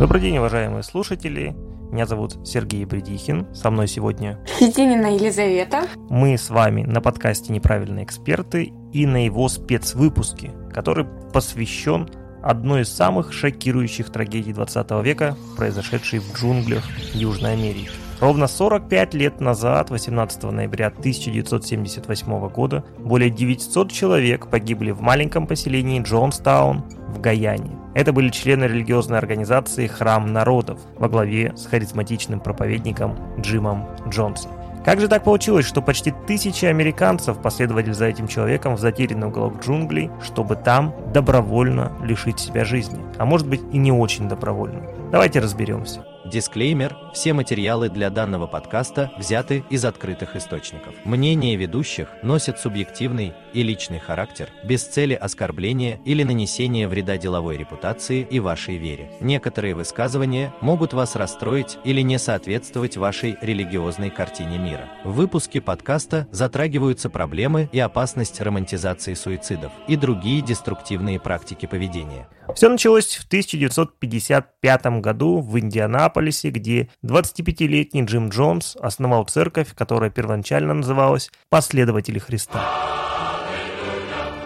Добрый день, уважаемые слушатели. Меня зовут Сергей Бредихин. Со мной сегодня Фединина Елизавета. мы с вами на подкасте «Неправильные эксперты» и на его спецвыпуске, который посвящен одной из самых шокирующих трагедий 20 века, произошедшей в джунглях Южной Америки. Ровно 45 лет назад, 18 ноября 1978 года, более 900 человек погибли в маленьком поселении Джонстаун в Гаяне. Это были члены религиозной организации «Храм народов» во главе с харизматичным проповедником Джимом Джонсом. Как же так получилось, что почти тысячи американцев последовали за этим человеком в затерянный уголок джунглей, чтобы там добровольно лишить себя жизни? А может быть и не очень добровольно? Давайте разберемся. Дисклеймер. Все материалы для данного подкаста взяты из открытых источников. Мнения ведущих носят субъективный и личный характер, без цели оскорбления или нанесения вреда деловой репутации и вашей вере. Некоторые высказывания могут вас расстроить или не соответствовать вашей религиозной картине мира. В выпуске подкаста затрагиваются проблемы и опасность романтизации суицидов и другие деструктивные практики поведения. Все началось в 1955 году в Индианаполисе, где 25-летний Джим Джонс основал церковь, которая первоначально называлась «Последователи Христа».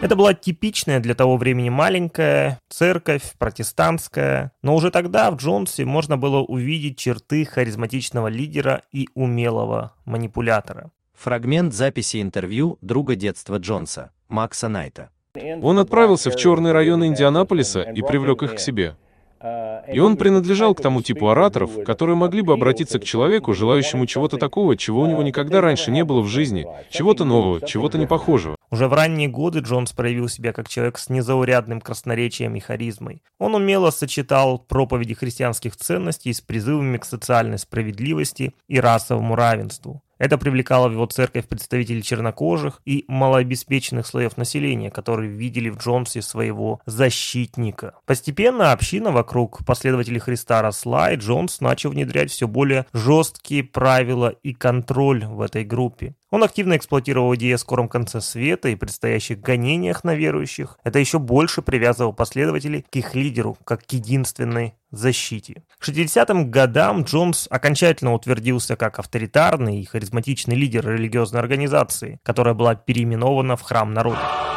Это была типичная для того времени маленькая церковь, протестантская, но уже тогда в Джонсе можно было увидеть черты харизматичного лидера и умелого манипулятора. Фрагмент записи интервью друга детства Джонса, Макса Найта. Он отправился в черные районы Индианаполиса и привлек их к себе. И он принадлежал к тому типу ораторов, которые могли бы обратиться к человеку, желающему чего-то такого, чего у него никогда раньше не было в жизни, чего-то нового, чего-то непохожего. Уже в ранние годы Джонс проявил себя как человек с незаурядным красноречием и харизмой. Он умело сочетал проповеди христианских ценностей с призывами к социальной справедливости и расовому равенству. Это привлекало в его церковь представителей чернокожих и малообеспеченных слоев населения, которые видели в Джонсе своего защитника. Постепенно община вокруг последователей Христа росла, и Джонс начал внедрять все более жесткие правила и контроль в этой группе. Он активно эксплуатировал идеи о скором конце света и предстоящих гонениях на верующих. Это еще больше привязывало последователей к их лидеру, как к единственной защите. К 60-м годам Джонс окончательно утвердился как авторитарный и харизматичный лидер религиозной организации, которая была переименована в Храм народа.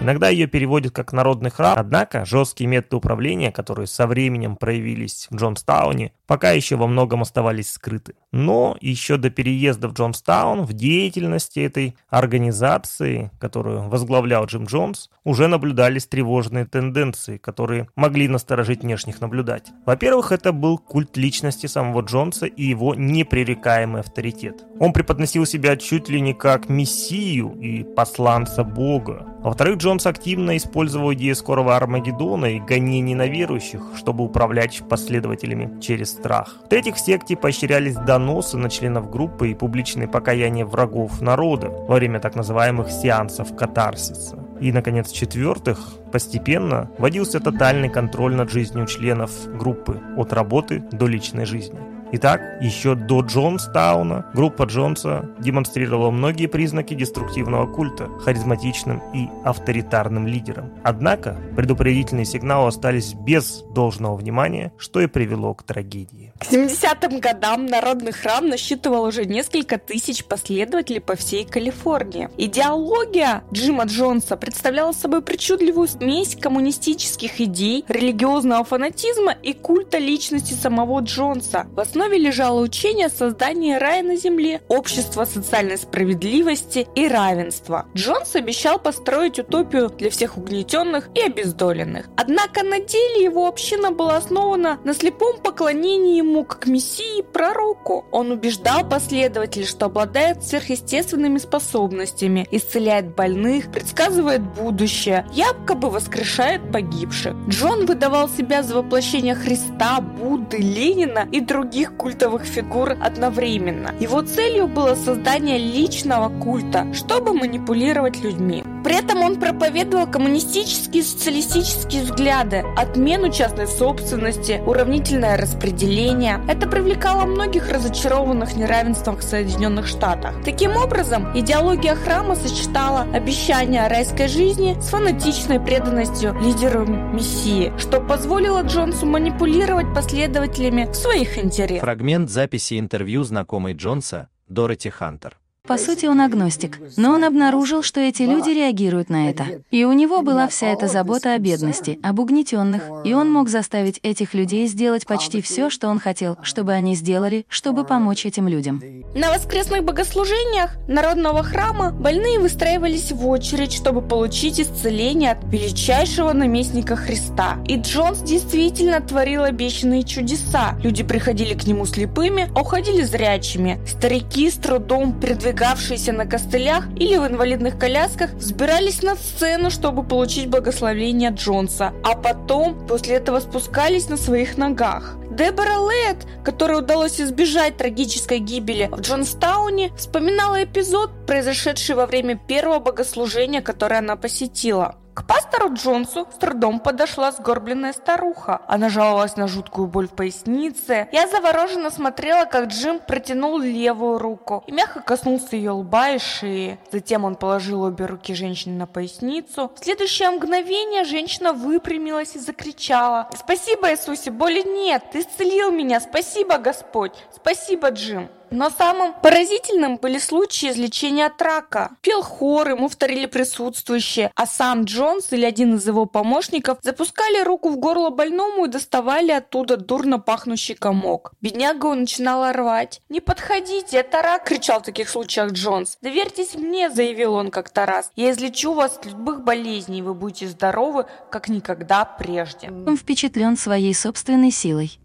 Иногда ее переводят как народный храм, однако жесткие методы управления, которые со временем проявились в Джонстауне, пока еще во многом оставались скрыты. Но еще до переезда в Джонстаун в деятельности этой организации, которую возглавлял Джим Джонс, уже наблюдались тревожные тенденции, которые могли насторожить внешних наблюдателей. Во-первых, это был культ личности самого Джонса и его непререкаемый авторитет. Он преподносил себя чуть ли не как мессию и посланца Бога. Во-вторых, Джонс активно использовал идею скорого Армагеддона и гонений на верующих, чтобы управлять последователями через страх. В-третьих, в секте поощрялись доносы на членов группы и публичные покаяния врагов народа во время так называемых сеансов катарсиса. И, наконец, в-четвертых, постепенно вводился тотальный контроль над жизнью членов группы от работы до личной жизни. Итак, еще до Джонстауна группа Джонса демонстрировала многие признаки деструктивного культа харизматичным и авторитарным лидером. Однако предупредительные сигналы остались без должного внимания, что и привело к трагедии. К 70-м годам Народный храм насчитывал уже несколько тысяч последователей по всей Калифорнии. Идеология Джима Джонса представляла собой причудливую смесь коммунистических идей, религиозного фанатизма и культа личности самого Джонса. В основе основе лежало учение о создании рая на земле, общества социальной справедливости и равенства. Джонс обещал построить утопию для всех угнетенных и обездоленных. Однако на деле его община была основана на слепом поклонении ему как мессии пророку. Он убеждал последователей, что обладает сверхъестественными способностями, исцеляет больных, предсказывает будущее, якобы воскрешает погибших. Джон выдавал себя за воплощение Христа, Будды, Ленина и других культовых фигур одновременно. Его целью было создание личного культа, чтобы манипулировать людьми. При этом он проповедовал коммунистические и социалистические взгляды, отмену частной собственности, уравнительное распределение. Это привлекало многих разочарованных неравенством в Соединенных Штатах. Таким образом, идеология храма сочетала обещания райской жизни с фанатичной преданностью лидеру Мессии, что позволило Джонсу манипулировать последователями в своих интересах. Фрагмент записи интервью знакомой Джонса Дороти Хантер. По сути, он агностик, но он обнаружил, что эти люди реагируют на это. И у него была вся эта забота о бедности, об угнетенных, и он мог заставить этих людей сделать почти все, что он хотел, чтобы они сделали, чтобы помочь этим людям. На воскресных богослужениях народного храма больные выстраивались в очередь, чтобы получить исцеление от величайшего наместника Христа. И Джонс действительно творил обещанные чудеса. Люди приходили к нему слепыми, а уходили зрячими. Старики с трудом передвигались передвигавшиеся на костылях или в инвалидных колясках, взбирались на сцену, чтобы получить благословение Джонса, а потом после этого спускались на своих ногах. Дебора Лэд, которой удалось избежать трагической гибели в Джонстауне, вспоминала эпизод, произошедший во время первого богослужения, которое она посетила. К пастору Джонсу с трудом подошла сгорбленная старуха. Она жаловалась на жуткую боль в пояснице. Я завороженно смотрела, как Джим протянул левую руку и мягко коснулся ее лба и шеи. Затем он положил обе руки женщины на поясницу. В следующее мгновение женщина выпрямилась и закричала. «Спасибо, Иисусе, боли нет! Ты исцелил меня! Спасибо, Господь! Спасибо, Джим!» Но самым поразительным были случаи излечения от рака. Пел хор, ему вторили присутствующие, а сам Джонс или один из его помощников запускали руку в горло больному и доставали оттуда дурно пахнущий комок. Бедняга начинала рвать. «Не подходите, это рак!» – кричал в таких случаях Джонс. «Доверьтесь мне!» – заявил он как-то раз. «Я излечу вас от любых болезней, вы будете здоровы, как никогда прежде». Он впечатлен своей собственной силой.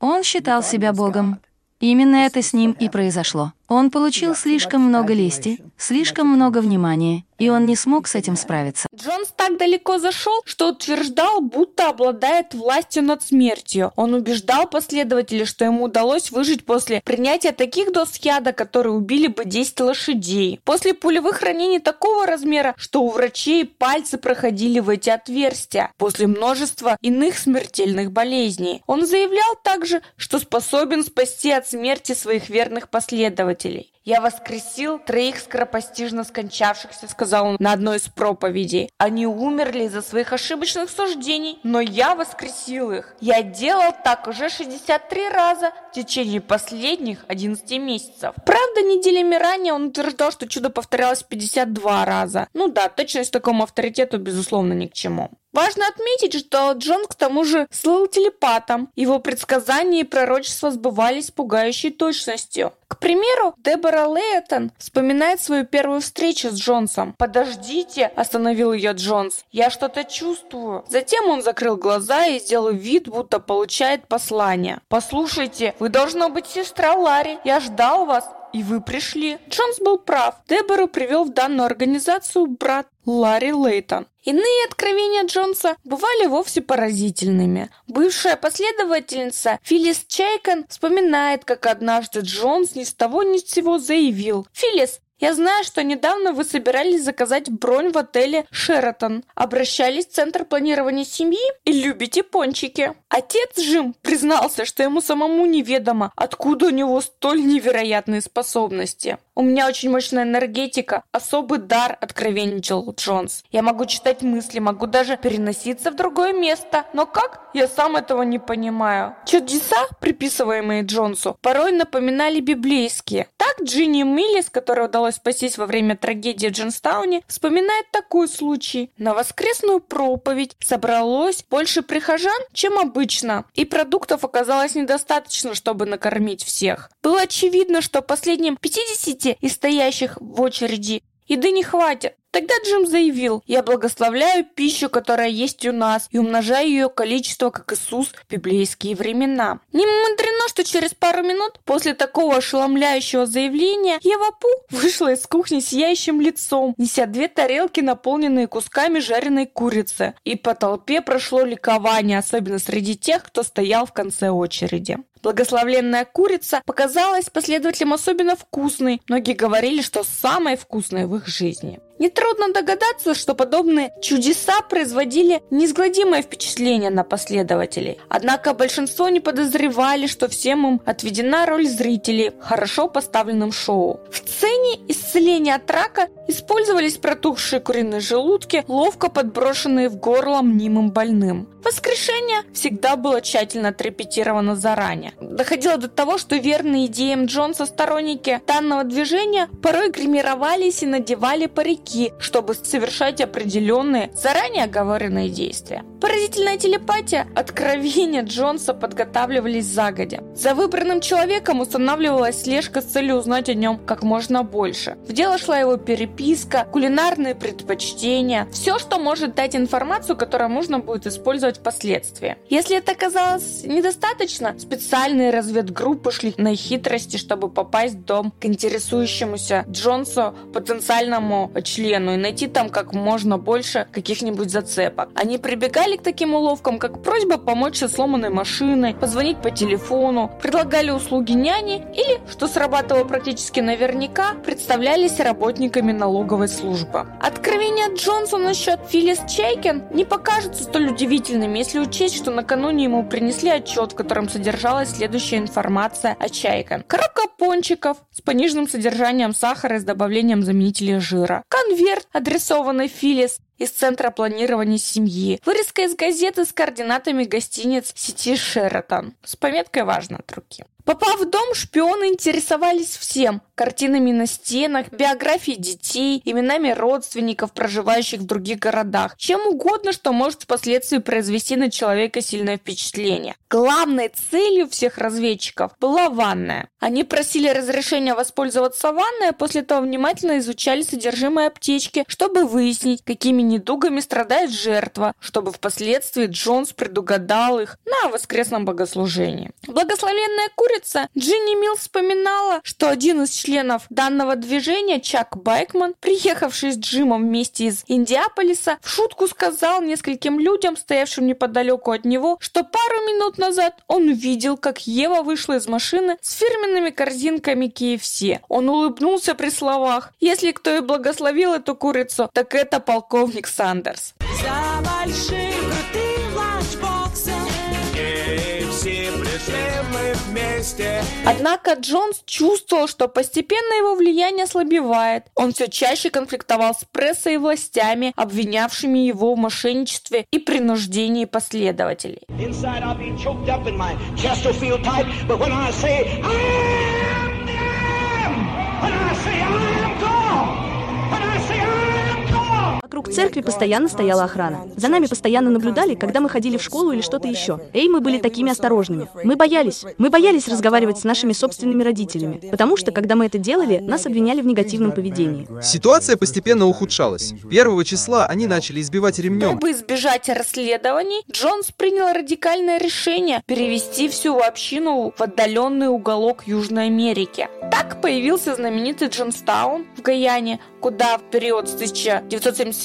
Он считал себя Богом. Именно это с ним и произошло. Он получил слишком много лести, слишком много внимания, и он не смог с этим справиться. Джонс так далеко зашел, что утверждал, будто обладает властью над смертью. Он убеждал последователей, что ему удалось выжить после принятия таких доз яда, которые убили бы 10 лошадей. После пулевых ранений такого размера, что у врачей пальцы проходили в эти отверстия. После множества иных смертельных болезней. Он заявлял также, что способен спасти от смерти своих верных последователей последователей. «Я воскресил троих скоропостижно скончавшихся», — сказал он на одной из проповедей. «Они умерли из-за своих ошибочных суждений, но я воскресил их. Я делал так уже 63 раза в течение последних 11 месяцев». Правда, неделями ранее он утверждал, что чудо повторялось 52 раза. Ну да, точность такому авторитету, безусловно, ни к чему. Важно отметить, что Джон к тому же слыл телепатом. Его предсказания и пророчества сбывались с пугающей точностью. К примеру, Дебора Лейтон вспоминает свою первую встречу с Джонсом. «Подождите», – остановил ее Джонс, – «я что-то чувствую». Затем он закрыл глаза и сделал вид, будто получает послание. «Послушайте, вы должна быть сестра Ларри, я ждал вас, и вы пришли. Джонс был прав. Дебору привел в данную организацию брат Ларри Лейтон. Иные откровения Джонса бывали вовсе поразительными. Бывшая последовательница Филлис Чайкон вспоминает, как однажды Джонс ни с того ни с сего заявил «Филлис, я знаю, что недавно вы собирались заказать бронь в отеле «Шератон». Обращались в Центр планирования семьи и любите пончики. Отец Джим признался, что ему самому неведомо, откуда у него столь невероятные способности. У меня очень мощная энергетика, особый дар, откровенничал Джонс. Я могу читать мысли, могу даже переноситься в другое место. Но как? Я сам этого не понимаю. Чудеса, приписываемые Джонсу, порой напоминали библейские. Так Джинни Миллис, которой удалось спастись во время трагедии в Джонстауне, вспоминает такой случай. На воскресную проповедь собралось больше прихожан, чем обычно обычно, и продуктов оказалось недостаточно, чтобы накормить всех. Было очевидно, что последним 50 из стоящих в очереди еды не хватит. Тогда Джим заявил, «Я благословляю пищу, которая есть у нас, и умножаю ее количество, как Иисус в библейские времена». Не мудрено, что через пару минут после такого ошеломляющего заявления Ева Пу вышла из кухни сияющим лицом, неся две тарелки, наполненные кусками жареной курицы. И по толпе прошло ликование, особенно среди тех, кто стоял в конце очереди. Благословленная курица показалась последователям особенно вкусной. Многие говорили, что самой вкусной в их жизни. Нетрудно догадаться, что подобные чудеса производили неизгладимое впечатление на последователей. Однако большинство не подозревали, что всем им отведена роль зрителей в хорошо поставленном шоу. В сцене исцеления от рака использовались протухшие куриные желудки, ловко подброшенные в горло мнимым больным. Воскрешение всегда было тщательно отрепетировано заранее. Доходило до того, что верные идеям Джонса сторонники данного движения порой гримировались и надевали парики, чтобы совершать определенные, заранее оговоренные действия. Поразительная телепатия, откровения Джонса подготавливались загодя. За выбранным человеком устанавливалась слежка с целью узнать о нем как можно больше. В дело шла его переписка, кулинарные предпочтения, все, что может дать информацию, которую можно будет использовать впоследствии. Если это оказалось недостаточно, специальные разведгруппы шли на хитрости, чтобы попасть в дом к интересующемуся Джонсу потенциальному члену и найти там как можно больше каких-нибудь зацепок. Они прибегали к таким уловкам, как просьба помочь со сломанной машиной, позвонить по телефону, предлагали услуги няни или, что срабатывало практически наверняка, представлялись работниками налоговой службы. Откровение Джонса насчет Филлис Чейкен не покажется столь удивительным если учесть, что накануне ему принесли отчет, в котором содержалась следующая информация о чайках. Коробка пончиков с пониженным содержанием сахара и с добавлением заменителя жира. Конверт, адресованный Филис, из Центра планирования семьи. Вырезка из газеты с координатами гостиниц сети Шератон. С пометкой «Важно» от руки. Попав в дом, шпионы интересовались всем – картинами на стенах, биографией детей, именами родственников, проживающих в других городах, чем угодно, что может впоследствии произвести на человека сильное впечатление. Главной целью всех разведчиков была ванная. Они просили разрешения воспользоваться ванной, а после этого внимательно изучали содержимое аптечки, чтобы выяснить, какими недугами страдает жертва, чтобы впоследствии Джонс предугадал их на воскресном богослужении. Благословенная курица, Джинни Милл вспоминала, что один из членов данного движения, Чак Байкман, приехавший с Джимом вместе из Индиаполиса, в шутку сказал нескольким людям, стоявшим неподалеку от него, что пару минут назад он видел, как Ева вышла из машины с фирменными корзинками KFC. Он улыбнулся при словах «Если кто и благословил эту курицу, так это полковник Сандерс». За большим Однако Джонс чувствовал, что постепенно его влияние ослабевает. Он все чаще конфликтовал с прессой и властями, обвинявшими его в мошенничестве и принуждении последователей. Inside Вокруг церкви постоянно стояла охрана. За нами постоянно наблюдали, когда мы ходили в школу или что-то еще. Эй, мы были такими осторожными. Мы боялись. Мы боялись разговаривать с нашими собственными родителями. Потому что, когда мы это делали, нас обвиняли в негативном поведении. Ситуация постепенно ухудшалась. Первого числа они начали избивать ремнем. Чтобы избежать расследований, Джонс принял радикальное решение перевести всю общину в отдаленный уголок Южной Америки. Так появился знаменитый Джонстаун в Гаяне, куда в период с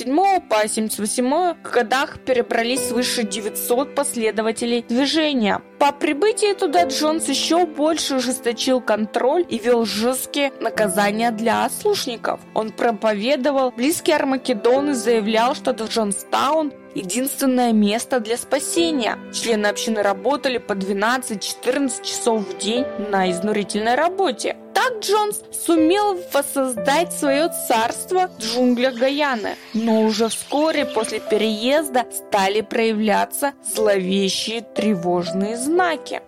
1977 по 1978 годах перебрались свыше 900 последователей движения. По прибытии туда Джонс еще больше ужесточил контроль и вел жесткие наказания для ослушников. Он проповедовал, близкий Армакедон и заявлял, что Джонстаун единственное место для спасения. Члены общины работали по 12-14 часов в день на изнурительной работе. Так Джонс сумел воссоздать свое царство в джунглях Гаяны. Но уже вскоре после переезда стали проявляться зловещие тревожные знаки.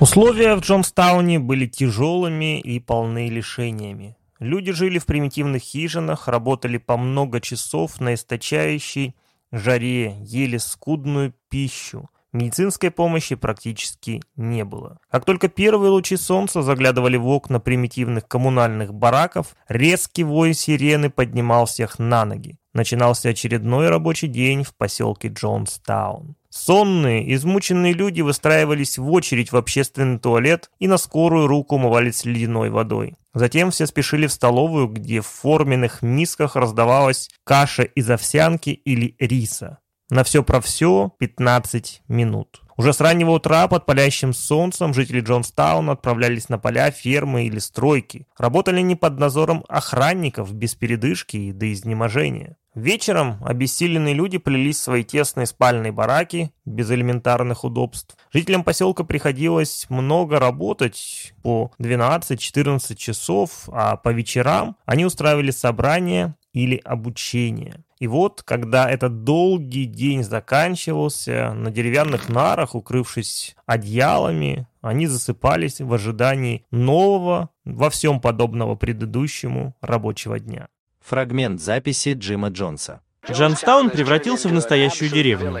Условия в Джонстауне были тяжелыми и полны лишениями. Люди жили в примитивных хижинах, работали по много часов на источающей жаре, ели скудную пищу. Медицинской помощи практически не было. Как только первые лучи солнца заглядывали в окна примитивных коммунальных бараков, резкий вой сирены поднимал всех на ноги. Начинался очередной рабочий день в поселке Джонстаун. Сонные, измученные люди выстраивались в очередь в общественный туалет и на скорую руку умывались ледяной водой. Затем все спешили в столовую, где в форменных мисках раздавалась каша из овсянки или риса. На все про все 15 минут. Уже с раннего утра под палящим солнцем жители Джонстауна отправлялись на поля, фермы или стройки. Работали не под надзором охранников, без передышки и до изнеможения. Вечером обессиленные люди плелись в свои тесные спальные бараки, без элементарных удобств. Жителям поселка приходилось много работать по 12-14 часов, а по вечерам они устраивали собрания или обучение. И вот, когда этот долгий день заканчивался, на деревянных нарах, укрывшись одеялами, они засыпались в ожидании нового, во всем подобного предыдущему рабочего дня. Фрагмент записи Джима Джонса. Джонстаун превратился в настоящую деревню.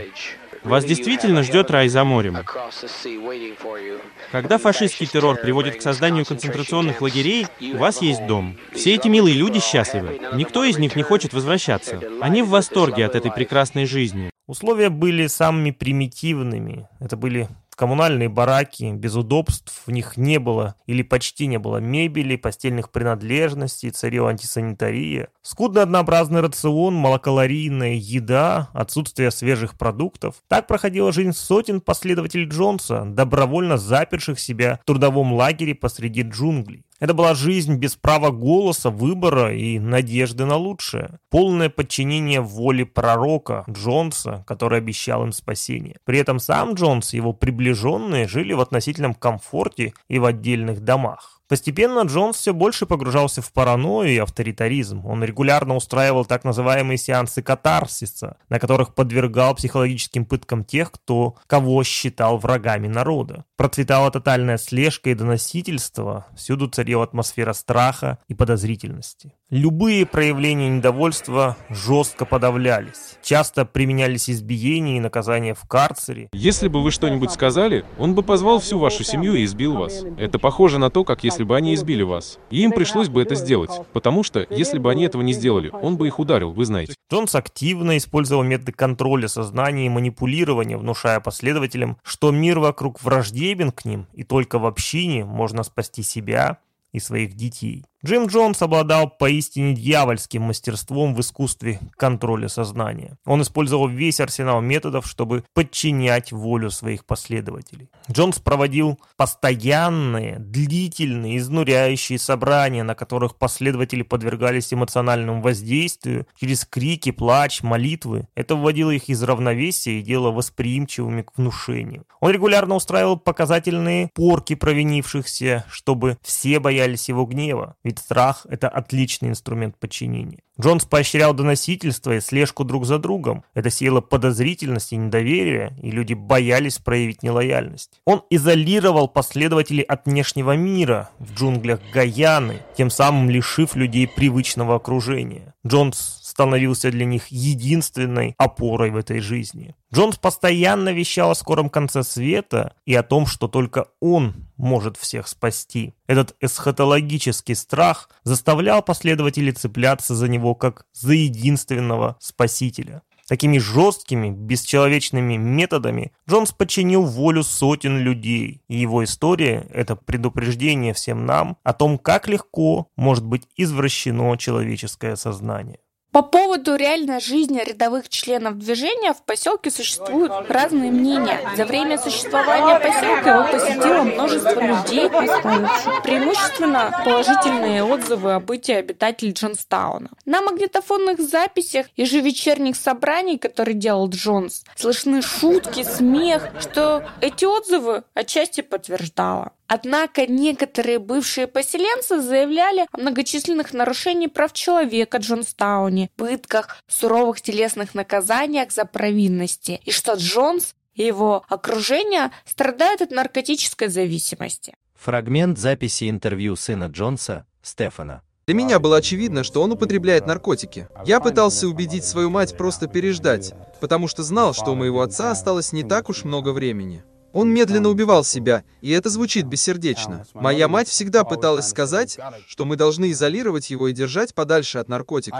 Вас действительно ждет рай за морем. Когда фашистский террор приводит к созданию концентрационных лагерей, у вас есть дом. Все эти милые люди счастливы. Никто из них не хочет возвращаться. Они в восторге от этой прекрасной жизни. Условия были самыми примитивными. Это были коммунальные бараки, без удобств, в них не было или почти не было мебели, постельных принадлежностей, царила антисанитария. Скудно однообразный рацион, малокалорийная еда, отсутствие свежих продуктов. Так проходила жизнь сотен последователей Джонса, добровольно заперших себя в трудовом лагере посреди джунглей. Это была жизнь без права голоса, выбора и надежды на лучшее. Полное подчинение воле пророка Джонса, который обещал им спасение. При этом сам Джонс и его приближенные жили в относительном комфорте и в отдельных домах. Постепенно Джонс все больше погружался в паранойю и авторитаризм. Он регулярно устраивал так называемые сеансы катарсиса, на которых подвергал психологическим пыткам тех, кто кого считал врагами народа. Процветала тотальная слежка и доносительство, всюду царила атмосфера страха и подозрительности. Любые проявления недовольства жестко подавлялись. Часто применялись избиения и наказания в карцере. Если бы вы что-нибудь сказали, он бы позвал всю вашу семью и избил вас. Это похоже на то, как если бы они избили вас. И им пришлось бы это сделать, потому что, если бы они этого не сделали, он бы их ударил, вы знаете. Джонс активно использовал методы контроля сознания и манипулирования, внушая последователям, что мир вокруг враждебен к ним, и только в общине можно спасти себя и своих детей. Джим Джонс обладал поистине дьявольским мастерством в искусстве контроля сознания. Он использовал весь арсенал методов, чтобы подчинять волю своих последователей. Джонс проводил постоянные, длительные, изнуряющие собрания, на которых последователи подвергались эмоциональному воздействию через крики, плач, молитвы. Это вводило их из равновесия и делало восприимчивыми к внушению. Он регулярно устраивал показательные порки провинившихся, чтобы все боялись его гнева. Ведь страх – это отличный инструмент подчинения. Джонс поощрял доносительство и слежку друг за другом. Это сила подозрительности и недоверия, и люди боялись проявить нелояльность. Он изолировал последователей от внешнего мира в джунглях Гаяны, тем самым лишив людей привычного окружения. Джонс становился для них единственной опорой в этой жизни. Джонс постоянно вещал о скором конце света и о том, что только он может всех спасти. Этот эсхатологический страх заставлял последователей цепляться за него как за единственного спасителя. Такими жесткими, бесчеловечными методами Джонс подчинил волю сотен людей, и его история – это предупреждение всем нам о том, как легко может быть извращено человеческое сознание. По поводу реальной жизни рядовых членов движения в поселке существуют разные мнения. За время существования поселка его посетило множество людей, преимущественно положительные отзывы о бытии обитателей Джонстауна. На магнитофонных записях ежевечерних собраний, которые делал Джонс, слышны шутки, смех, что эти отзывы отчасти подтверждало. Однако некоторые бывшие поселенцы заявляли о многочисленных нарушениях прав человека Джонстауне, пытках, суровых телесных наказаниях за провинности, и что Джонс и его окружение страдают от наркотической зависимости. Фрагмент записи интервью сына Джонса, Стефана. Для меня было очевидно, что он употребляет наркотики. Я пытался убедить свою мать просто переждать, потому что знал, что у моего отца осталось не так уж много времени. Он медленно убивал себя, и это звучит бессердечно. Моя мать всегда пыталась сказать, что мы должны изолировать его и держать подальше от наркотиков.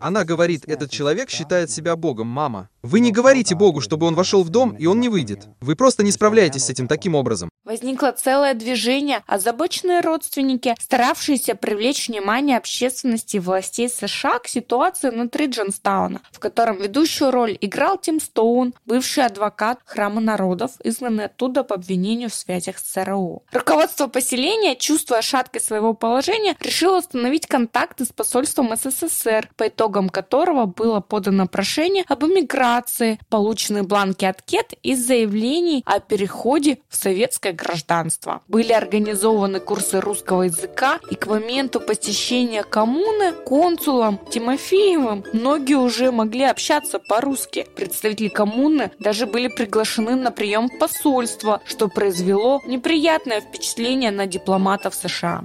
Она говорит, этот человек считает себя Богом, мама. Вы не говорите Богу, чтобы он вошел в дом, и он не выйдет. Вы просто не справляетесь с этим таким образом. Возникло целое движение, озабоченные родственники, старавшиеся привлечь внимание общественности и властей США к ситуации внутри Джонстауна, в котором ведущую роль играл Тим Стоун, бывший адвокат Храма народов, изгнанный оттуда по обвинению в связях с ЦРУ. Руководство поселения, чувствуя шаткость своего положения, решило установить контакты с посольством СССР, по итогам которого было подано прошение об эмиграции, получены бланки откет из заявлений о переходе в советское гражданство. Были организованы курсы русского языка, и к моменту посещения коммуны консулом Тимофеевым многие уже могли общаться по-русски. Представители коммуны даже были приглашены на прием в посольство, что произвело неприятное впечатление на дипломатов США.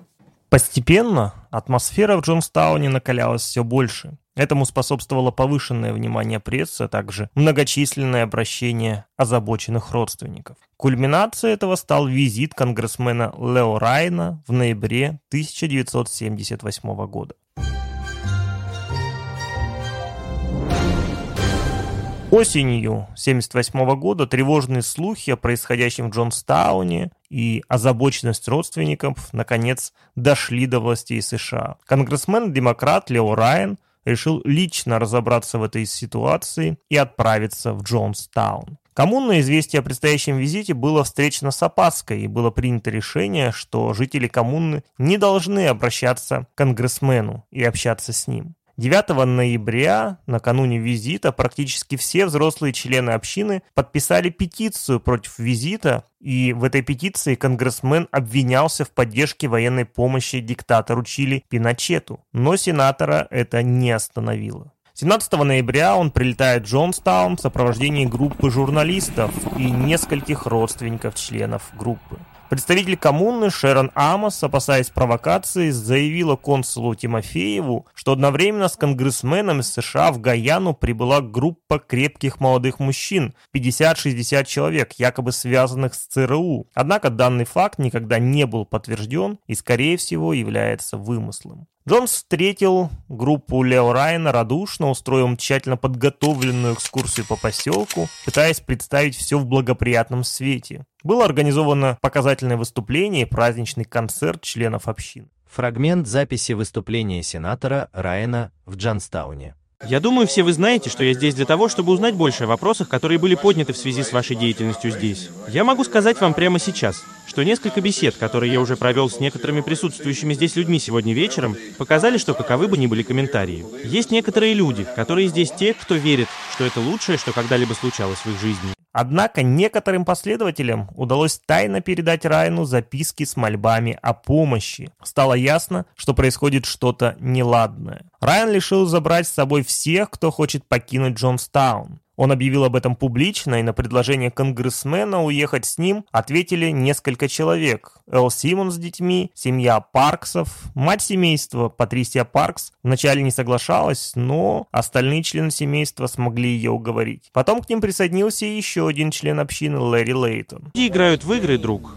Постепенно атмосфера в Джонстауне накалялась все больше. Этому способствовало повышенное внимание прессы, а также многочисленное обращение озабоченных родственников. Кульминацией этого стал визит конгрессмена Лео Райна в ноябре 1978 года. Осенью 1978 года тревожные слухи о происходящем в Джонстауне и озабоченность родственников наконец дошли до властей США. Конгрессмен-демократ Лео Райан решил лично разобраться в этой ситуации и отправиться в Джонстаун. Коммунное известие о предстоящем визите было встречено с опаской, и было принято решение, что жители коммуны не должны обращаться к конгрессмену и общаться с ним. 9 ноября, накануне визита, практически все взрослые члены общины подписали петицию против визита, и в этой петиции конгрессмен обвинялся в поддержке военной помощи диктатору Чили Пиночету, но сенатора это не остановило. 17 ноября он прилетает в Джонстаун в сопровождении группы журналистов и нескольких родственников членов группы. Представитель коммуны Шерон Амос, опасаясь провокации, заявила консулу Тимофееву, что одновременно с конгрессменом из США в Гаяну прибыла группа крепких молодых мужчин, 50-60 человек, якобы связанных с ЦРУ. Однако данный факт никогда не был подтвержден и, скорее всего, является вымыслом. Джонс встретил группу Лео Райана радушно, устроил тщательно подготовленную экскурсию по поселку, пытаясь представить все в благоприятном свете. Было организовано показательное выступление и праздничный концерт членов общин. Фрагмент записи выступления сенатора Райана в Джанстауне. Я думаю, все вы знаете, что я здесь для того, чтобы узнать больше о вопросах, которые были подняты в связи с вашей деятельностью здесь. Я могу сказать вам прямо сейчас, что несколько бесед, которые я уже провел с некоторыми присутствующими здесь людьми сегодня вечером, показали, что каковы бы ни были комментарии. Есть некоторые люди, которые здесь те, кто верит, что это лучшее, что когда-либо случалось в их жизни. Однако некоторым последователям удалось тайно передать Райну записки с мольбами о помощи. Стало ясно, что происходит что-то неладное. Райан решил забрать с собой всех, кто хочет покинуть Джонстаун. Он объявил об этом публично, и на предложение конгрессмена уехать с ним ответили несколько человек. Эл Симон с детьми, семья Парксов, мать семейства Патрисия Паркс вначале не соглашалась, но остальные члены семейства смогли ее уговорить. Потом к ним присоединился еще один член общины Лэри Лейтон. Люди играют в игры, друг.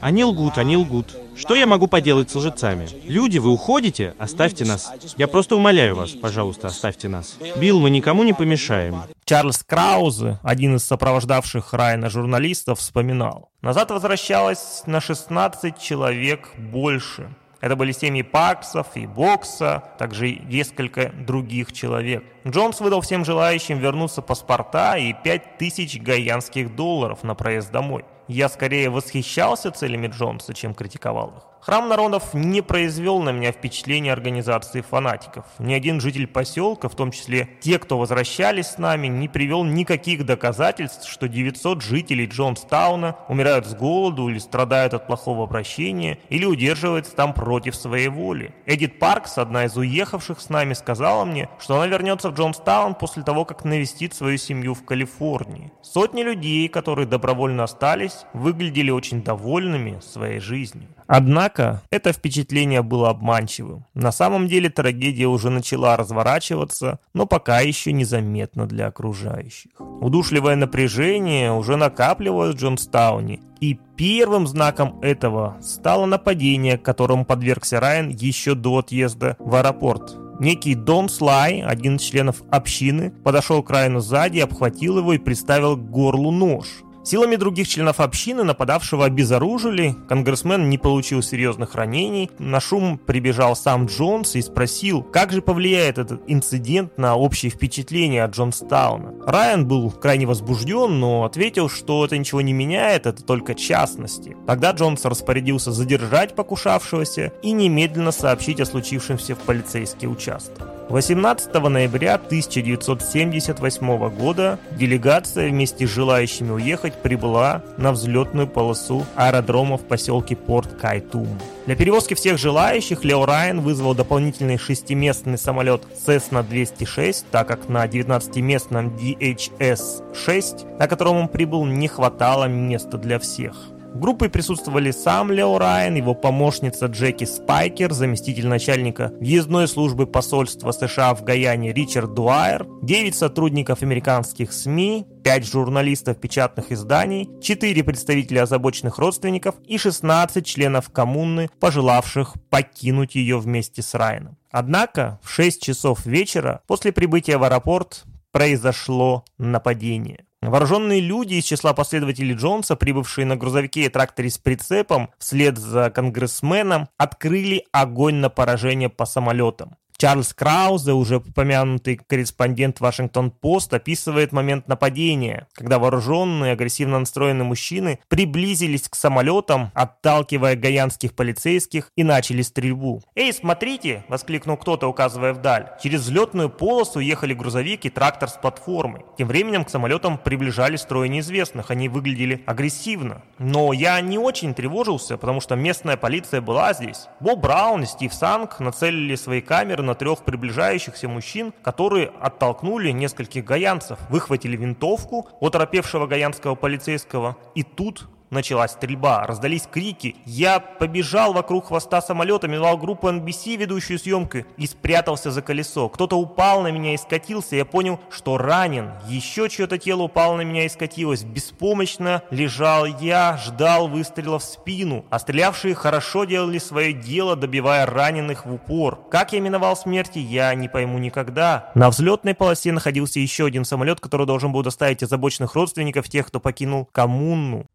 Они лгут, они лгут. Что я могу поделать с лжецами? Люди, вы уходите? Оставьте нас. Я просто умоляю вас, пожалуйста, оставьте нас. Билл, мы никому не помешаем. Чарльз Краузе, один из сопровождавших Райана журналистов, вспоминал. Назад возвращалось на 16 человек больше. Это были семьи Парксов и Бокса, также и несколько других человек. Джонс выдал всем желающим вернуться паспорта и 5000 гаянских долларов на проезд домой. Я скорее восхищался целями Джонса, чем критиковал их. Храм народов не произвел на меня впечатление организации фанатиков. Ни один житель поселка, в том числе те, кто возвращались с нами, не привел никаких доказательств, что 900 жителей Джонстауна умирают с голоду или страдают от плохого обращения, или удерживаются там против своей воли. Эдит Паркс, одна из уехавших с нами, сказала мне, что она вернется в Джонстаун после того, как навестит свою семью в Калифорнии. Сотни людей, которые добровольно остались, выглядели очень довольными своей жизнью. Однако это впечатление было обманчивым. На самом деле трагедия уже начала разворачиваться, но пока еще незаметно для окружающих. Удушливое напряжение уже накапливалось в Джонстауне, и первым знаком этого стало нападение, которому подвергся Райан еще до отъезда в аэропорт. Некий Дон Слай, один из членов общины, подошел к Райану сзади, обхватил его и приставил к горлу нож. Силами других членов общины нападавшего обезоружили, конгрессмен не получил серьезных ранений. На шум прибежал сам Джонс и спросил, как же повлияет этот инцидент на общее впечатление от Джонстауна. Райан был крайне возбужден, но ответил, что это ничего не меняет, это только частности. Тогда Джонс распорядился задержать покушавшегося и немедленно сообщить о случившемся в полицейский участок. 18 ноября 1978 года делегация вместе с желающими уехать прибыла на взлетную полосу аэродрома в поселке Порт Кайтум. Для перевозки всех желающих Лео Райан вызвал дополнительный шестиместный самолет Cessna 206, так как на 19-местном DHS-6, на котором он прибыл, не хватало места для всех. В группе присутствовали сам Лео Райан, его помощница Джеки Спайкер, заместитель начальника въездной службы посольства США в Гаяне Ричард Дуайер, 9 сотрудников американских СМИ, 5 журналистов печатных изданий, 4 представителя озабоченных родственников и 16 членов коммуны, пожелавших покинуть ее вместе с Райаном. Однако в 6 часов вечера после прибытия в аэропорт произошло нападение. Вооруженные люди из числа последователей Джонса, прибывшие на грузовике и тракторе с прицепом, вслед за конгрессменом, открыли огонь на поражение по самолетам. Чарльз Краузе, уже упомянутый корреспондент Вашингтон-Пост, описывает момент нападения, когда вооруженные, агрессивно настроенные мужчины приблизились к самолетам, отталкивая гаянских полицейских и начали стрельбу. «Эй, смотрите!» – воскликнул кто-то, указывая вдаль. Через взлетную полосу ехали грузовик и трактор с платформой. Тем временем к самолетам приближались трое неизвестных, они выглядели агрессивно. Но я не очень тревожился, потому что местная полиция была здесь. Боб Браун и Стив Санг нацелили свои камеры на трех приближающихся мужчин, которые оттолкнули нескольких гаянцев, выхватили винтовку от оторопевшего гаянского полицейского, и тут Началась стрельба, раздались крики. Я побежал вокруг хвоста самолета, миновал группу NBC, ведущую съемку, и спрятался за колесо. Кто-то упал на меня и скатился. Я понял, что ранен. Еще чье-то тело упало на меня и скатилось. Беспомощно лежал я, ждал выстрела в спину. А стрелявшие хорошо делали свое дело, добивая раненых в упор. Как я миновал смерти, я не пойму никогда. На взлетной полосе находился еще один самолет, который должен был доставить озабоченных родственников тех, кто покинул коммуну.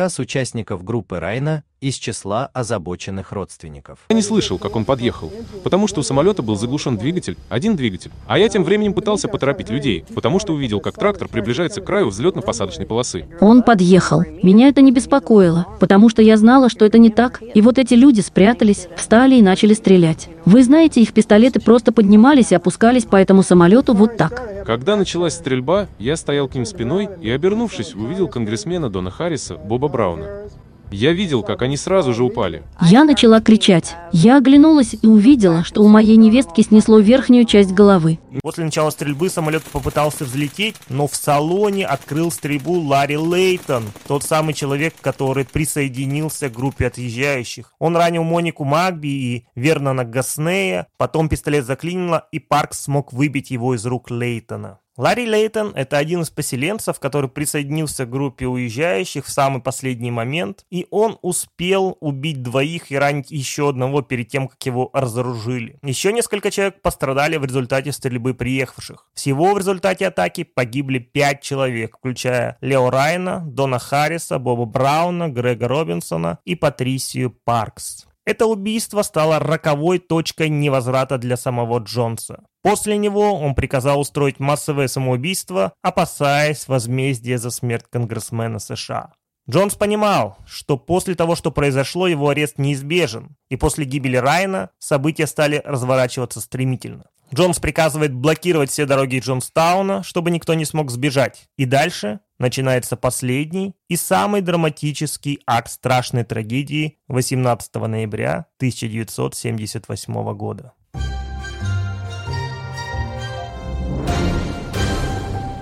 Рассказ участников группы Райна из числа озабоченных родственников. Я не слышал, как он подъехал, потому что у самолета был заглушен двигатель, один двигатель. А я тем временем пытался поторопить людей, потому что увидел, как трактор приближается к краю взлетно-посадочной полосы. Он подъехал. Меня это не беспокоило, потому что я знала, что это не так. И вот эти люди спрятались, встали и начали стрелять. Вы знаете, их пистолеты просто поднимались и опускались по этому самолету вот так. Когда началась стрельба, я стоял к ним спиной и, обернувшись, увидел конгрессмена Дона Харриса, Боба Брауна. Я видел, как они сразу же упали. Я начала кричать. Я оглянулась и увидела, что у моей невестки снесло верхнюю часть головы. После начала стрельбы самолет попытался взлететь, но в салоне открыл стрельбу Ларри Лейтон, тот самый человек, который присоединился к группе отъезжающих. Он ранил Монику Магби и Вернона Гаснея, потом пистолет заклинило, и Паркс смог выбить его из рук Лейтона. Ларри Лейтон – это один из поселенцев, который присоединился к группе уезжающих в самый последний момент, и он успел убить двоих и ранить еще одного перед тем, как его разоружили. Еще несколько человек пострадали в результате стрельбы приехавших. Всего в результате атаки погибли пять человек, включая Лео Райна, Дона Харриса, Боба Брауна, Грега Робинсона и Патрисию Паркс. Это убийство стало роковой точкой невозврата для самого Джонса. После него он приказал устроить массовое самоубийство, опасаясь возмездия за смерть конгрессмена США. Джонс понимал, что после того, что произошло, его арест неизбежен, и после гибели Райана события стали разворачиваться стремительно. Джонс приказывает блокировать все дороги Джонстауна, чтобы никто не смог сбежать. И дальше начинается последний и самый драматический акт страшной трагедии 18 ноября 1978 года.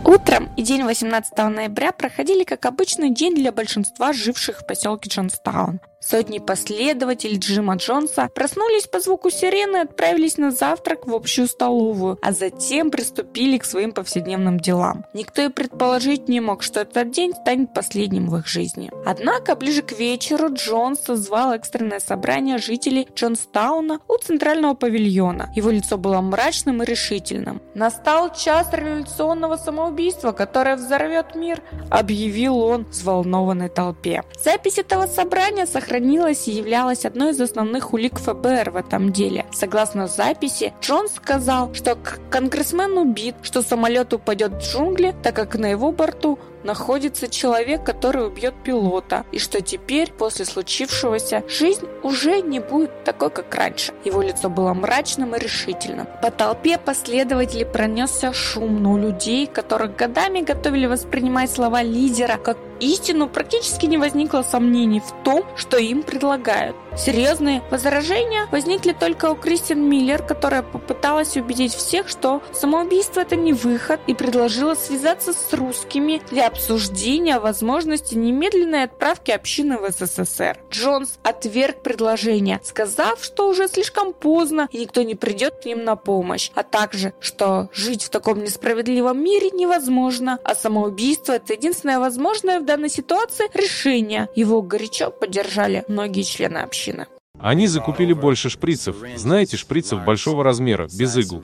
Утром и день 18 ноября проходили как обычный день для большинства живших в поселке Джонстаун. Сотни последователей Джима Джонса проснулись по звуку сирены и отправились на завтрак в общую столовую, а затем приступили к своим повседневным делам. Никто и предположить не мог, что этот день станет последним в их жизни. Однако ближе к вечеру Джонс созвал экстренное собрание жителей Джонстауна у центрального павильона. Его лицо было мрачным и решительным. «Настал час революционного самоубийства, которое взорвет мир», объявил он взволнованной толпе. Запись этого собрания сохранилась сохранилась и являлась одной из основных улик ФБР в этом деле. Согласно записи, Джон сказал, что конгрессмен убит, что самолет упадет в джунгли, так как на его борту находится человек, который убьет пилота, и что теперь, после случившегося, жизнь уже не будет такой, как раньше. Его лицо было мрачным и решительным. По толпе последователей пронесся шум, но у людей, которых годами готовили воспринимать слова лидера как истину, практически не возникло сомнений в том, что им предлагают. Серьезные возражения возникли только у Кристин Миллер, которая попыталась убедить всех, что самоубийство это не выход, и предложила связаться с русскими для обсуждения возможности немедленной отправки общины в СССР. Джонс отверг предложение, сказав, что уже слишком поздно и никто не придет к ним на помощь, а также, что жить в таком несправедливом мире невозможно, а самоубийство это единственное возможное в данной ситуации решение. Его горячо поддержали многие члены общины. Они закупили больше шприцев. Знаете, шприцев большого размера, без игл.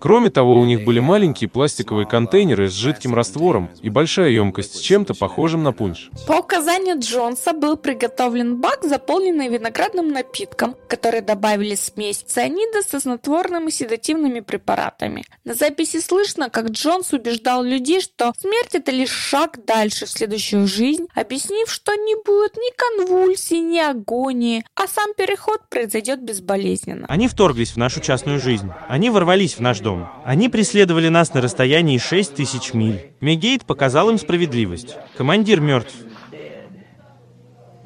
Кроме того, у них были маленькие пластиковые контейнеры с жидким раствором и большая емкость с чем-то похожим на пунш. По указанию Джонса был приготовлен бак, заполненный виноградным напитком, который добавили смесь цианида со снотворными и седативными препаратами. На записи слышно, как Джонс убеждал людей, что смерть это лишь шаг дальше в следующую жизнь, объяснив, что не будет ни конвульсий, ни агонии, а сам переход произойдет безболезненно. Они вторглись в нашу частную жизнь. Они ворвались в наш дом дом. Они преследовали нас на расстоянии 6 тысяч миль. Мегейт показал им справедливость. Командир мертв.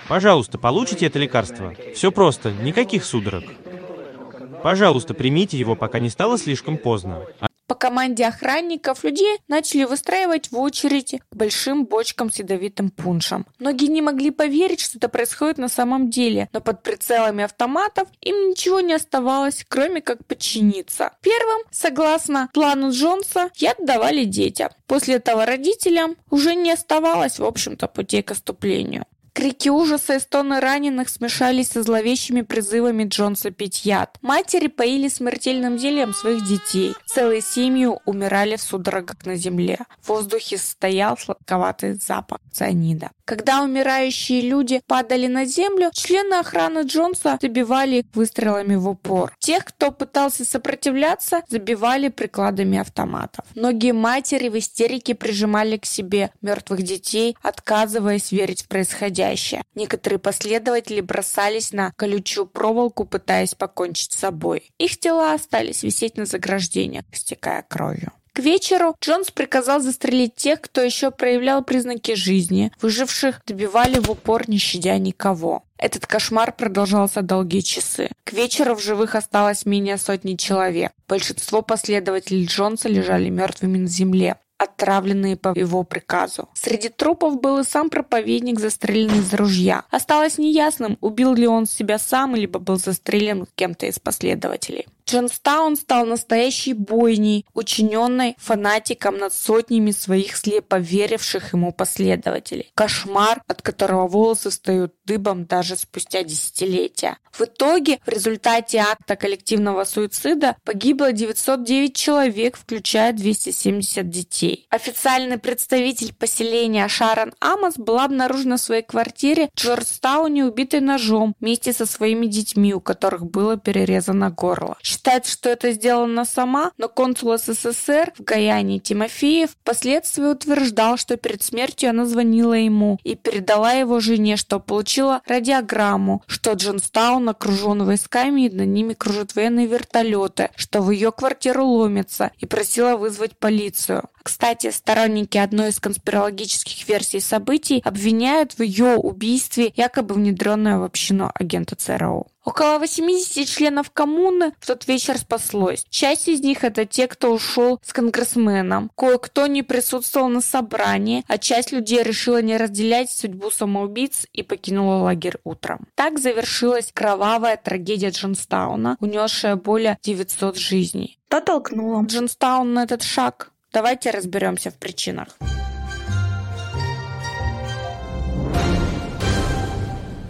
Пожалуйста, получите это лекарство. Все просто, никаких судорог. Пожалуйста, примите его, пока не стало слишком поздно. По команде охранников людей начали выстраивать в очереди к большим бочкам с ядовитым пуншем. Многие не могли поверить, что это происходит на самом деле, но под прицелами автоматов им ничего не оставалось, кроме как подчиниться. Первым, согласно плану Джонса, яд давали детям. После этого родителям уже не оставалось, в общем-то, путей к оступлению. Крики ужаса и стоны раненых смешались со зловещими призывами Джонса пить яд. Матери поили смертельным зельем своих детей. Целые семьи умирали в судорогах на земле. В воздухе стоял сладковатый запах цианида. Когда умирающие люди падали на землю, члены охраны Джонса забивали их выстрелами в упор. Тех, кто пытался сопротивляться, забивали прикладами автоматов. Многие матери в истерике прижимали к себе мертвых детей, отказываясь верить в происходящее. Некоторые последователи бросались на колючую проволоку, пытаясь покончить с собой. Их тела остались висеть на заграждениях, стекая кровью. К вечеру Джонс приказал застрелить тех, кто еще проявлял признаки жизни. Выживших добивали в упор, не щадя никого. Этот кошмар продолжался долгие часы. К вечеру в живых осталось менее сотни человек. Большинство последователей Джонса лежали мертвыми на земле отравленные по его приказу. Среди трупов был и сам проповедник, застреленный из ружья. Осталось неясным, убил ли он себя сам, либо был застрелен кем-то из последователей. Джонстаун стал настоящей бойней, учиненной фанатиком над сотнями своих слепо веривших ему последователей. Кошмар, от которого волосы встают дыбом даже спустя десятилетия. В итоге, в результате акта коллективного суицида погибло 909 человек, включая 270 детей. Официальный представитель поселения Шарон Амос была обнаружена в своей квартире в Джорджтауне убитой ножом вместе со своими детьми, у которых было перерезано горло. Считается, что это сделано сама, но консул СССР в Гаяне Тимофеев впоследствии утверждал, что перед смертью она звонила ему и передала его жене, что получила радиограмму, что Джонстаун окружен войсками и над ними кружат военные вертолеты, что в ее квартиру ломятся и просила вызвать полицию. Кстати, сторонники одной из конспирологических версий событий обвиняют в ее убийстве якобы внедренную в общину агента ЦРУ. Около 80 членов коммуны в тот вечер спаслось. Часть из них это те, кто ушел с конгрессменом. Кое-кто не присутствовал на собрании, а часть людей решила не разделять судьбу самоубийц и покинула лагерь утром. Так завершилась кровавая трагедия Джонстауна, унесшая более 900 жизней. Что толкнуло Джонстаун на этот шаг? Давайте разберемся в причинах.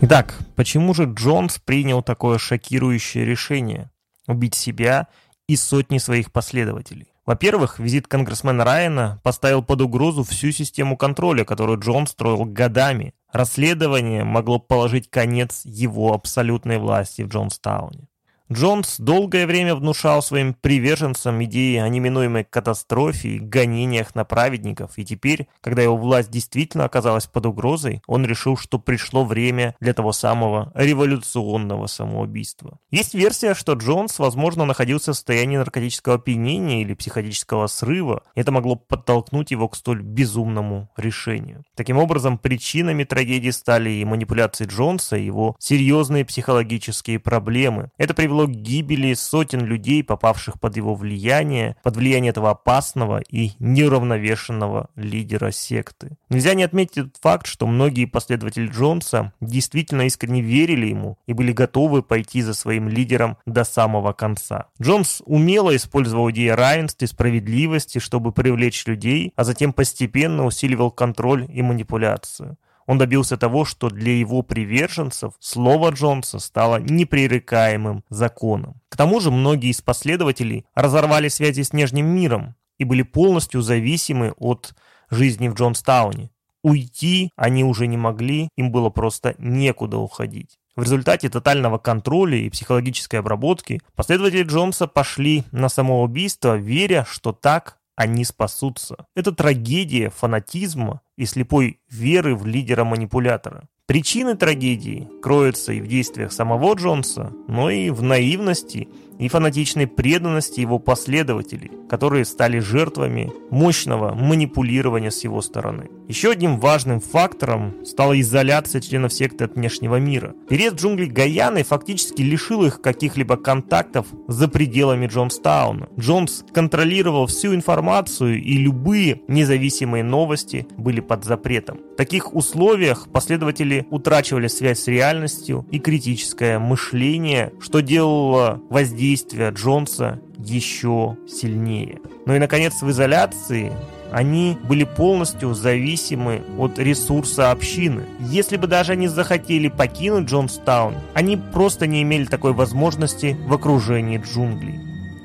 Итак, почему же Джонс принял такое шокирующее решение – убить себя и сотни своих последователей? Во-первых, визит конгрессмена Райана поставил под угрозу всю систему контроля, которую Джон строил годами. Расследование могло положить конец его абсолютной власти в Джонстауне. Джонс долгое время внушал своим приверженцам идеи о неминуемой катастрофе и гонениях на праведников, и теперь, когда его власть действительно оказалась под угрозой, он решил, что пришло время для того самого революционного самоубийства. Есть версия, что Джонс, возможно, находился в состоянии наркотического опьянения или психотического срыва, это могло подтолкнуть его к столь безумному решению. Таким образом, причинами трагедии стали и манипуляции Джонса, и его серьезные психологические проблемы. Это привело привело к гибели сотен людей, попавших под его влияние, под влияние этого опасного и неуравновешенного лидера секты. Нельзя не отметить тот факт, что многие последователи Джонса действительно искренне верили ему и были готовы пойти за своим лидером до самого конца. Джонс умело использовал идеи равенства и справедливости, чтобы привлечь людей, а затем постепенно усиливал контроль и манипуляцию. Он добился того, что для его приверженцев слово Джонса стало непререкаемым законом. К тому же многие из последователей разорвали связи с внешним миром и были полностью зависимы от жизни в Джонстауне. Уйти они уже не могли, им было просто некуда уходить. В результате тотального контроля и психологической обработки последователи Джонса пошли на самоубийство, веря, что так они спасутся. Это трагедия фанатизма и слепой веры в лидера-манипулятора. Причины трагедии кроются и в действиях самого Джонса, но и в наивности и фанатичной преданности его последователей, которые стали жертвами мощного манипулирования с его стороны. Еще одним важным фактором стала изоляция членов секты от внешнего мира. Переезд джунглей Гаяны фактически лишил их каких-либо контактов за пределами Джонстауна. Джонс контролировал всю информацию и любые независимые новости были под запретом. В таких условиях последователи утрачивали связь с реальностью и критическое мышление, что делало воздействие Джонса еще сильнее. Ну и, наконец, в изоляции они были полностью зависимы от ресурса общины. Если бы даже они захотели покинуть Джонстаун, они просто не имели такой возможности в окружении джунглей.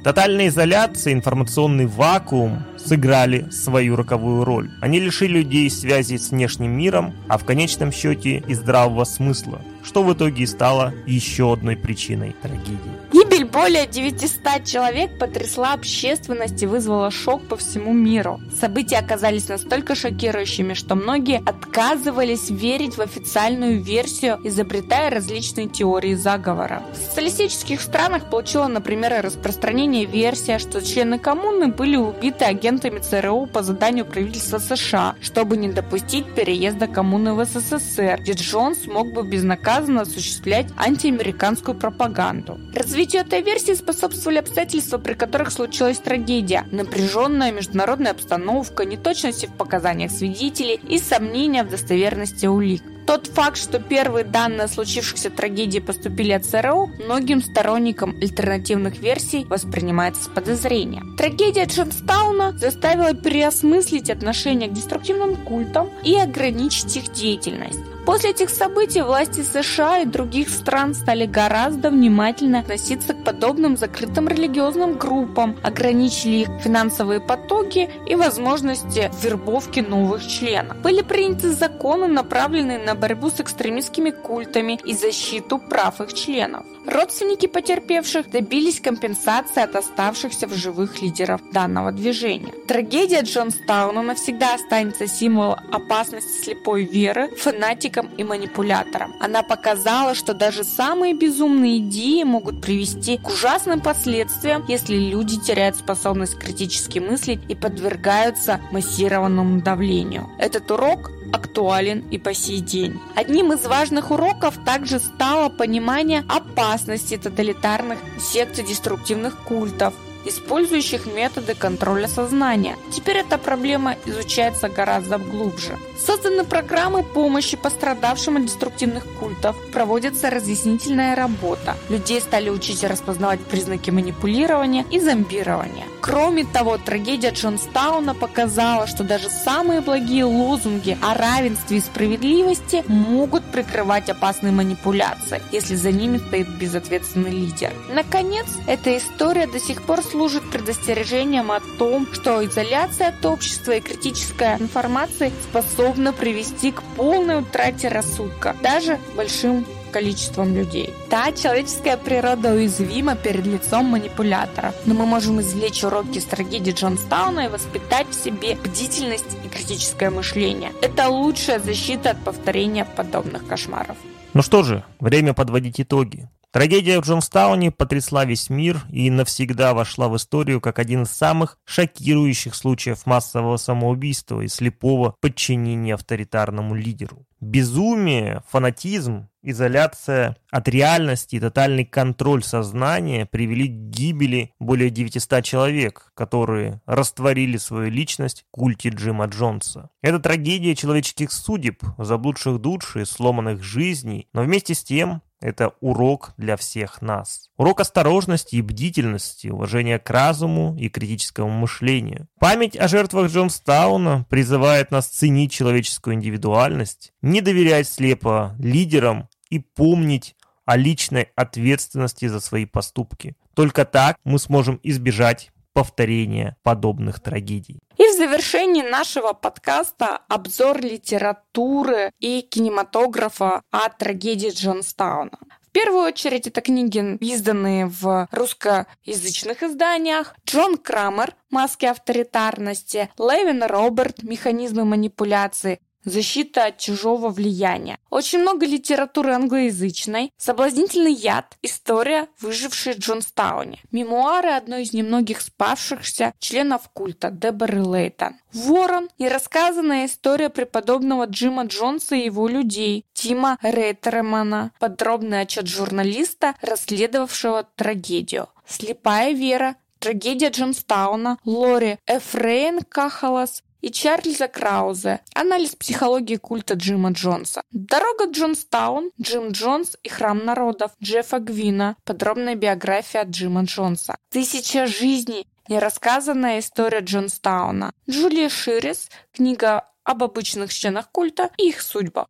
Тотальная изоляция, информационный вакуум сыграли свою роковую роль. Они лишили людей связи с внешним миром, а в конечном счете и здравого смысла, что в итоге стало еще одной причиной трагедии. Гибель более 900 человек потрясла общественность и вызвала шок по всему миру. События оказались настолько шокирующими, что многие отказывались верить в официальную версию, изобретая различные теории заговора. В социалистических странах получила, например, распространение версия, что члены коммуны были убиты агентами ЦРУ по заданию правительства США, чтобы не допустить переезда коммуны в СССР, где Джонс мог бы безнаказанно осуществлять антиамериканскую пропаганду. Развитию этой версии способствовали обстоятельства, при которых случилась трагедия, напряженная международная обстановка, неточности в показаниях свидетелей и сомнения в достоверности улик. Тот факт, что первые данные о случившихся трагедии поступили от ЦРУ, многим сторонникам альтернативных версий воспринимается с подозрением. Трагедия Джонстауна заставила переосмыслить отношение к деструктивным культам и ограничить их деятельность. После этих событий власти США и других стран стали гораздо внимательно относиться к подобным закрытым религиозным группам, ограничили их финансовые потоки и возможности вербовки новых членов. Были приняты законы, направленные на борьбу с экстремистскими культами и защиту прав их членов. Родственники потерпевших добились компенсации от оставшихся в живых лидеров данного движения. Трагедия Джонстауна навсегда останется символом опасности слепой веры, фанатикам и манипуляторам. Она показала, что даже самые безумные идеи могут привести к ужасным последствиям, если люди теряют способность критически мыслить и подвергаются массированному давлению. Этот урок актуален и по сей день. Одним из важных уроков также стало понимание опасности тоталитарных секций деструктивных культов, использующих методы контроля сознания. Теперь эта проблема изучается гораздо глубже. Созданы программы помощи пострадавшим от деструктивных культов, проводится разъяснительная работа. Людей стали учить распознавать признаки манипулирования и зомбирования. Кроме того, трагедия Джонстауна показала, что даже самые благие лозунги о равенстве и справедливости могут прикрывать опасные манипуляции, если за ними стоит безответственный лидер. Наконец, эта история до сих пор служит предостережением о том, что изоляция от общества и критическая информация способна привести к полной утрате рассудка, даже большим количеством людей. Да, человеческая природа уязвима перед лицом манипуляторов, но мы можем извлечь уроки из трагедии Джонстауна и воспитать в себе бдительность и критическое мышление. Это лучшая защита от повторения подобных кошмаров. Ну что же, время подводить итоги. Трагедия в Джонстауне потрясла весь мир и навсегда вошла в историю как один из самых шокирующих случаев массового самоубийства и слепого подчинения авторитарному лидеру. Безумие, фанатизм, изоляция от реальности и тотальный контроль сознания привели к гибели более 900 человек, которые растворили свою личность в культе Джима Джонса. Это трагедия человеческих судеб, заблудших душ и сломанных жизней, но вместе с тем это урок для всех нас. Урок осторожности и бдительности, уважения к разуму и критическому мышлению. Память о жертвах Джонстауна призывает нас ценить человеческую индивидуальность, не доверять слепо лидерам и помнить о личной ответственности за свои поступки. Только так мы сможем избежать повторения подобных трагедий. И в завершении нашего подкаста обзор литературы и кинематографа о трагедии Джонстауна. В первую очередь это книги, изданные в русскоязычных изданиях. Джон Крамер «Маски авторитарности», Левин Роберт «Механизмы манипуляции», Защита от чужого влияния. Очень много литературы англоязычной. Соблазнительный яд. История, выжившей в Джонстауне. Мемуары одной из немногих спавшихся членов культа Деборы Лейтон. Ворон и рассказанная история преподобного Джима Джонса и его людей. Тима Рейтермана. Подробный отчет журналиста, расследовавшего трагедию. Слепая вера. Трагедия Джонстауна. Лори Эфрейн Кахалас и Чарльза Краузе. Анализ психологии культа Джима Джонса. Дорога Джонстаун, Джим Джонс и Храм народов Джеффа Гвина. Подробная биография Джима Джонса. Тысяча жизней. Нерассказанная история Джонстауна. Джулия Ширис. Книга об обычных членах культа и их судьбах.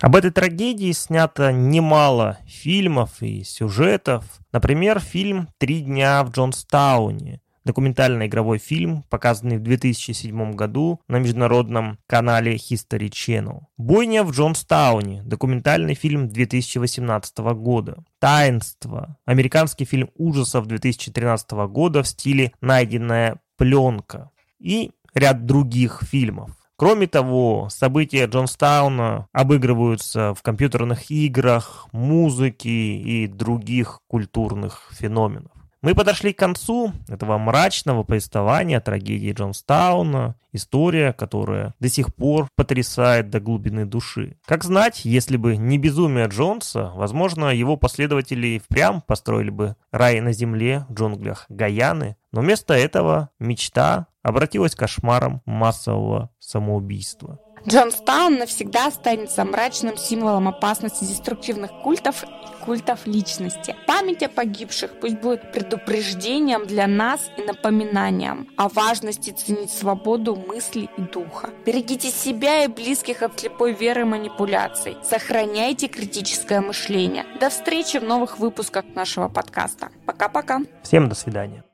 Об этой трагедии снято немало фильмов и сюжетов. Например, фильм «Три дня в Джонстауне», документально-игровой фильм, показанный в 2007 году на международном канале History Channel. «Бойня в Джонстауне», документальный фильм 2018 года. «Таинство», американский фильм ужасов 2013 года в стиле «Найденная пленка». И ряд других фильмов. Кроме того, события Джонстауна обыгрываются в компьютерных играх, музыке и других культурных феноменов. Мы подошли к концу этого мрачного повествования трагедии Джонстауна, история, которая до сих пор потрясает до глубины души. Как знать, если бы не безумие Джонса, возможно, его последователи впрямь построили бы рай на земле в джунглях Гаяны, но вместо этого мечта обратилась кошмаром массового самоубийства. Джонстаун навсегда останется мрачным символом опасности деструктивных культов и культов личности. Память о погибших пусть будет предупреждением для нас и напоминанием о важности ценить свободу мысли и духа. Берегите себя и близких от слепой веры и манипуляций. Сохраняйте критическое мышление. До встречи в новых выпусках нашего подкаста. Пока-пока. Всем до свидания.